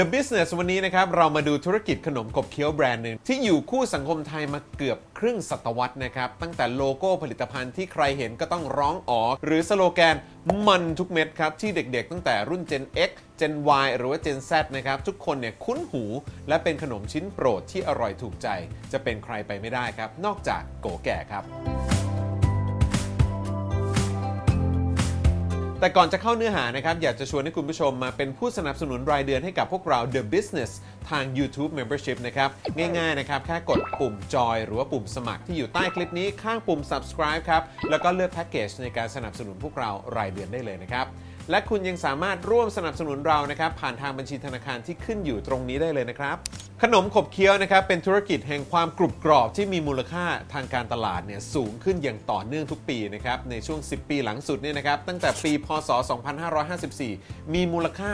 The Business วันนี้นะครับ เรามาดูธุรกิจขนมขบเคี้ยวแบรนด์หนึ่งที่อยู่คู่สังคมไทยมาเกือบครึ่งศตวรรษนะครับ ตั้งแต่โลโก้ผลิตภัณฑ์ที่ใครเห็นก็ต้องร้องอ๋อ หรือสโลแกนมันทุกเม็ดครับ ที่เด็กๆ ตั้งแต่รุ่น Gen X Gen Y หรือว่า Gen Z นะครับ ทุกคนเนี่ยคุ้นหู และเป็นขนมชิ้นโปรดที่อร่อยถูกใจ จะเป็นใครไปไม่ได้ครับ นอกจากโกแก่ครับ แต่ก่อนจะเข้าเนื้อหานะครับ อยากจะชวนให้คุณผู้ชมมาเป็นผู้สนับสนุนรายเดือนให้กับพวกเรา The Business ทาง YouTube Membership นะครับ ง่ายๆนะครับ แค่กดปุ่มจอยหรือว่าปุ่มสมัครที่อยู่ใต้คลิปนี้ข้างปุ่ม subscribe ครับ แล้วก็เลือกแพ็กเกจในการสนับสนุนพวกเรารายเดือนได้เลยนะครับ และคุณยังสามารถร่วมสนับสนุนเรานะครับผ่านทางบัญชีธนาคารที่ขึ้นอยู่ตรงนี้ได้เลยนะครับ ขนมขบเคี้ยวนะครับเป็นธุรกิจแห่งความกรุบกรอบที่มีมูลค่าทางการตลาดเนี่ยสูงขึ้นอย่างต่อเนื่องทุกปีนะครับในช่วง 10 ปีหลังสุดเนี่ยนะครับตั้งแต่ปีพศ 2554 มีมูลค่า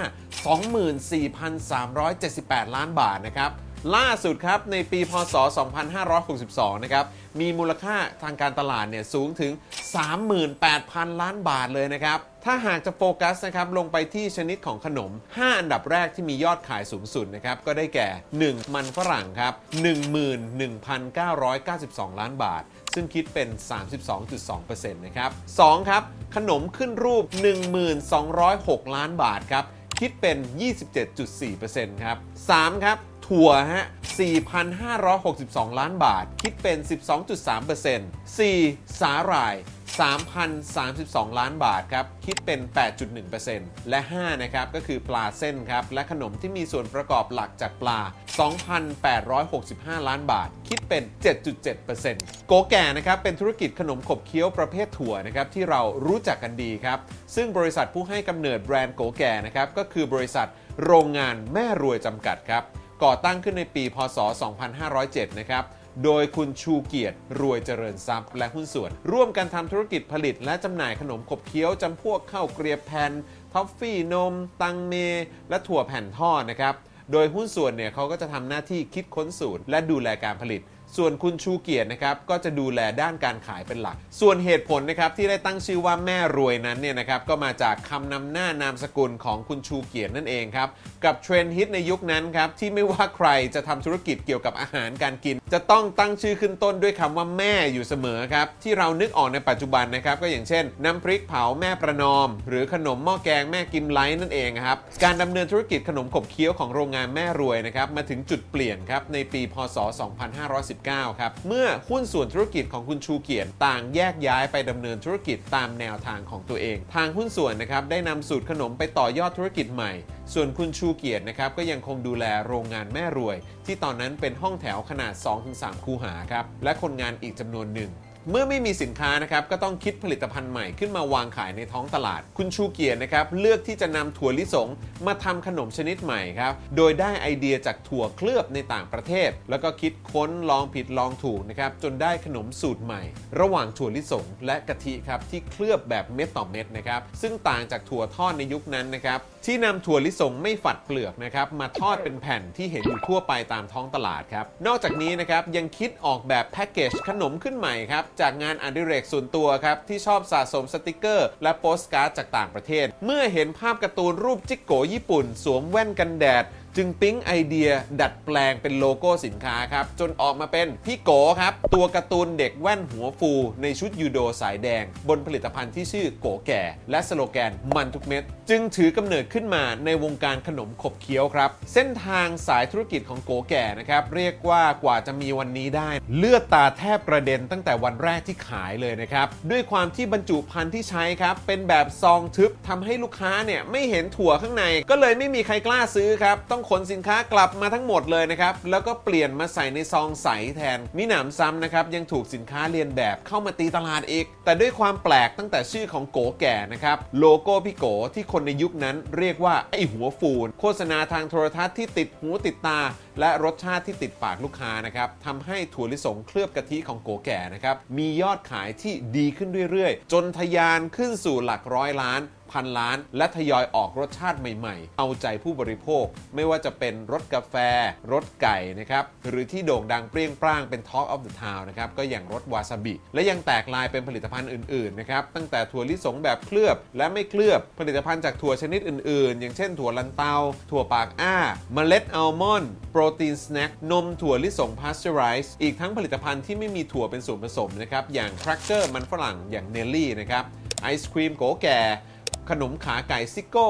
24,378 ล้านบาทนะครับ ล่าสุดครับ ในปีพศ 2562 นะครับ มีมูลค่าทางการตลาดเนี่ยสูงถึง 38,000 ล้านบาทเลยนะครับ ถ้าหากจะโฟกัสนะครับ ลงไปที่ชนิดของขนม 5 อันดับแรกที่มียอดขายสูงสุดนะครับ ก็ได้แก่ 1. มันฝรั่งครับ 11,992 ล้านบาท ซึ่งคิดเป็น 32.2%นะครับ 2. ครับ ขนมขึ้นรูป 1206 ล้านบาทครับ คิดเป็น 27.4%ครับ 3. ครับ ถั่วฮะ 4,562 ล้านบาท คิดเป็น 12.3% 4. สาหร่าย 3,032 ล้านบาทครับ คิดเป็น 8.1%และ 5 นะครับ ก็คือปลาเส้นครับ และขนมที่มีส่วนประกอบหลักจากปลา 2,865 ล้านบาท คิดเป็น 7.7%โก๋แก่นะครับ เป็นธุรกิจขนมขบเคี้ยวประเภทถั่วนะครับ ที่เรารู้จักกันดีครับ ซึ่งบริษัทผู้ให้กำเนิดแบรนด์โก๋แก่นะครับ ก็คือบริษัทโรงงานแม่รวยจำกัดครับ ก่อตั้งขึ้นในปี พศ 2507 นะครับ โดยคุณชูเกียรติ รวยเจริญทรัพย์ และหุ้นส่วน ร่วมกันทำธุรกิจผลิต และจำหน่ายขนมขบเคี้ยวจำพวกข้าวเกรียบแผ่นท็อฟฟี่นม ตังเม และถั่วแผ่นทอดนะครับ โดยหุ้นส่วนเนี่ยเขาก็จะทำหน้าที่คิดค้นสูตร และดูแลการผลิต ส่วนคุณชูเกียรตินะครับก็จะดูแลด้านการขายเป็นหลัก ส่วนเหตุผลนะครับที่ได้ตั้งชื่อว่าแม่รวยนั้นเนี่ยนะครับก็มาจากคำนำหน้านามสกุลของคุณชูเกียรตินั่นเองครับกับเทรนด์ฮิตในยุคนั้นครับที่ไม่ว่าใครจะทำธุรกิจเกี่ยวกับอาหารการกิน จะต้องตั้งชื่อขึ้นต้นด้วยคำว่าแม่อยู่เสมอครับ ที่เรานึกออกในปัจจุบันนะครับ ก็อย่างเช่น น้ำพริกเผาแม่ประนอม หรือขนมหม้อแกงแม่กิมไล้นั่นเองครับ การดำเนินธุรกิจขนมขบเคี้ยวของโรงงานแม่รวยนะครับ มาถึงจุดเปลี่ยนครับ ในปีพศ 2519 ครับ เมื่อหุ้นส่วนธุรกิจของคุณชูเกียรติต่างแยกย้ายไปดำเนินธุรกิจตามแนวทางของตัวเอง ทางหุ้นส่วนนะครับได้นำสูตรขนมไปต่อยอดธุรกิจใหม่ ส่วนคุณชูเกียรตินะครับก็ยังคงดูแลโรงงานแม่รวย ที่ตอนนั้นเป็นห้องแถวขนาด2-3 คูหาครับ และคนงานอีกจำนวนหนึ่ง เมื่อไม่มีสินค้านะครับก็ต้องคิดผลิตภัณฑ์ใหม่ขึ้นมาวางขายในท้องตลาด คุณชูเกียรตินะครับเลือกที่จะนำถั่วลิสงมาทำขนมชนิดใหม่ครับโดยได้ไอเดียจากถั่วเคลือบในต่างประเทศ แล้วก็คิดค้นลองผิดลองถูกนะครับจนได้ขนมสูตรใหม่ ระหว่างถั่วลิสงและกะทิครับที่เคลือบแบบเม็ดต่อเม็ดนะครับซึ่งต่างจากถั่วทอดในยุคนั้นนะครับที่นำถั่วลิสงไม่ฝัดเปลือกนะครับมาทอดเป็นแผ่นที่เห็นอยู่ทั่วไปตามท้องตลาดครับนอกจากนี้นะครับยังคิดออกแบบแพ็กเกจขนมขึ้นใหม่ครับจากงานอดิเรกส่วนตัวครับ ที่ชอบสะสมสติกเกอร์ และโปสการ์ดจากต่างประเทศ เมื่อเห็นภาพการ์ตูนรูปจิ๊กโก๋ญี่ปุ่น สวมแว่นกันแดดจึงปิ๊งไอเดียดัดแปลงเป็นโลโก้สินค้าครับ จนออกมาเป็นพี่โกครับ ตัวการ์ตูนเด็กแว่นหัวฟูในชุดยูโดสายแดง บนผลิตภัณฑ์ที่ชื่อโกแก่ และสโลแกนมันทุกเม็ดจึงถือกำเนิดขึ้นมาในวงการขนมขบเคี้ยวครับ เส้นทางสายธุรกิจของโกแก่นะครับ เรียกว่ากว่าจะมีวันนี้ได้ เลือดตาแทบกระเด็นตั้งแต่วันแรกที่ขายเลยนะครับ ด้วยความที่บรรจุภัณฑ์ที่ใช้ครับ เป็นแบบซองทึบทำให้ลูกค้าเนี่ย ไม่เห็นถั่วข้างใน ก็เลยไม่มีใครกล้าซื้อครับ ต้องขนสินค้ากลับมาทั้งหมดเลยนะครับ แล้วก็เปลี่ยนมาใส่ในซองใสแทนมิหนำซ้ำนะครับยังถูกสินค้าเรียนแบบเข้ามาตีตลาดอีก แต่ด้วยความแปลกตั้งแต่ชื่อของโกแก่นะครับโลโก้พี่โกที่คนในยุคนั้นเรียกว่าไอหัวฟูน โฆษณาทางโทรทัศน์ที่ติดหูติดตา และรสชาติที่ติดปากลูกค้านะครับทำให้ถั่วลิสงเคลือบกะทิของโกแก่นะครับมียอดขายที่ดีขึ้นเรื่อยๆ จนทะยานขึ้นสู่หลักร้อยล้าน พันล้าน และทยอยออกรสชาติใหม่ๆ เอาใจผู้บริโภค ไม่ว่าจะเป็นรสกาแฟ รสไก่นะครับ หรือที่โด่งดังเปรี้ยงปร้างเป็น Talk of the Town นะครับ ก็อย่างรสวาซาบิ และยังแตกไลน์เป็นผลิตภัณฑ์อื่นๆ นะครับ ตั้งแต่ถั่วลิสงแบบเคลือบและไม่เคลือบ ผลิตภัณฑ์จากถั่วชนิดอื่นๆ อย่างเช่นถั่วลันเตา ถั่วปากอ้า เมล็ดอัลมอนด์ โปรตีน snack นมถั่วลิสงพาสเจอไรส์อีกทั้งผลิตภัณฑ์ที่ไม่มีถั่วเป็นส่วนผสมนะครับ อย่างแครกเกอร์มันฝรั่ง อย่างเยลลี่นะครับ ไอศครีมโก๋แก่ ขนมขาไก่ซิโก้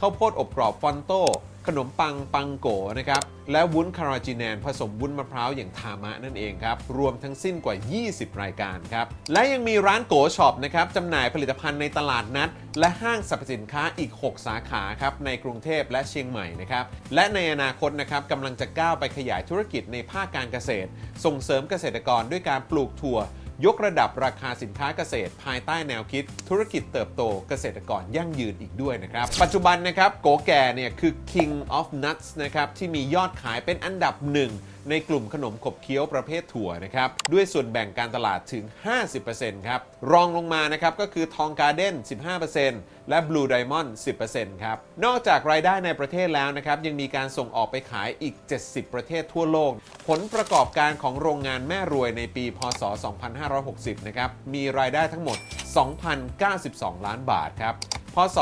ข้าวโพดอบกรอบฟอนโต้ขนมปังปังโกนะครับ และวุ้นคาราจีแนนผสมวุ้นมะพร้าวอย่างทามะนั่นเองครับ รวมทั้งสิ้นกว่า 20 รายการครับ และยังมีร้านโก๋ช็อปนะครับจำหน่ายผลิตภัณฑ์ในตลาดนัด และห้างสรรพสินค้าอีก 6 สาขาครับ ในกรุงเทพและเชียงใหม่นะครับ และในอนาคตนะครับกำลังจะก้าวไปขยายธุรกิจในภาคการเกษตร ส่งเสริมเกษตรกรด้วยการปลูกถั่ว ยกระดับราคาสินค้าเกษตร ภายใต้แนวคิด ธุรกิจเติบโตเกษตรกรยั่งยืนอีกด้วยนะครับ ปัจจุบันนะครับโกแก่เนี่ยคือ king of nuts นะครับที่มียอดขายเป็นอันดับหนึ่งในกลุ่มขนมขบเคี้ยวประเภทถั่วนะครับด้วยส่วนแบ่งการตลาดถึง 50%ครับรองลงมานะครับก็คือทองการ์เด้น 15%และ Blue Diamond 10%ครับนอกจากรายได้ในประเทศแล้วนะครับยังมีการส่งออกไปขายอีก 70 ประเทศทั่วโลก ผลประกอบการของโรงงานแม่รวยในปี พศ 2560 นะครับมีรายได้ทั้งหมด 2,092 ล้านบาทครับพศ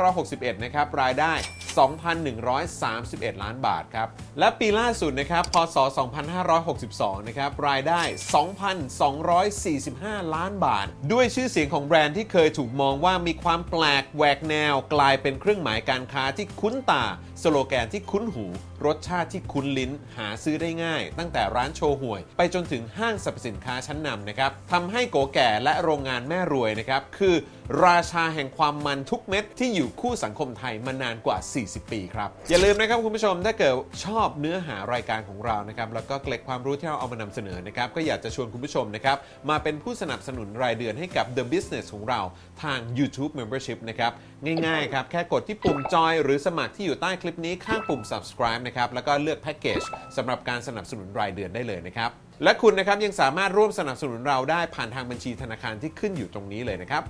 2561 นะครับรายได้ 2,131 ล้านบาทครับ และปีล่าสุดนะครับ พศ 2562 นะครับ รายได้ 2,245 ล้านบาท ด้วยชื่อเสียงของแบรนด์ที่เคยถูกมองว่ามีความแปลกแหวกแนว กลายเป็นเครื่องหมายการค้าที่คุ้นตา สโลแกนที่คุ้นหู รสชาติที่คุ้นลิ้น หาซื้อได้ง่าย ตั้งแต่ร้านโชห่วย ไปจนถึงห้างสรรพสินค้าชั้นนำนะครับทำให้โกแก่และโรงงานแม่รวยนะครับ คือ ราชาแห่งความมันทุกเม็ดที่อยู่คู่สังคมไทยมานานกว่า 40 ปีครับ อย่าลืมนะครับคุณผู้ชมถ้าเกิดชอบเนื้อหารายการของเรานะครับแล้วก็เกล็ดความรู้ที่เราเอามานำเสนอนะครับก็อยากจะชวนคุณผู้ชมนะครับมาเป็นผู้สนับสนุนรายเดือนให้กับ The Business ของเราทาง YouTube Membership นะครับง่ายๆครับแค่กดที่ปุ่มจอยหรือสมัครที่อยู่ใต้คลิปนี้ข้างปุ่ม subscribe นะครับแล้วก็เลือกแพ็กเกจสำหรับการสนับสนุนรายเดือนได้เลยนะครับและคุณนะครับยังสามารถร่วมสนับสนุนเราได้ผ่านทางบัญชีธนาคารที่ขึ้นอยู่ตรงนี้เลยนะครับ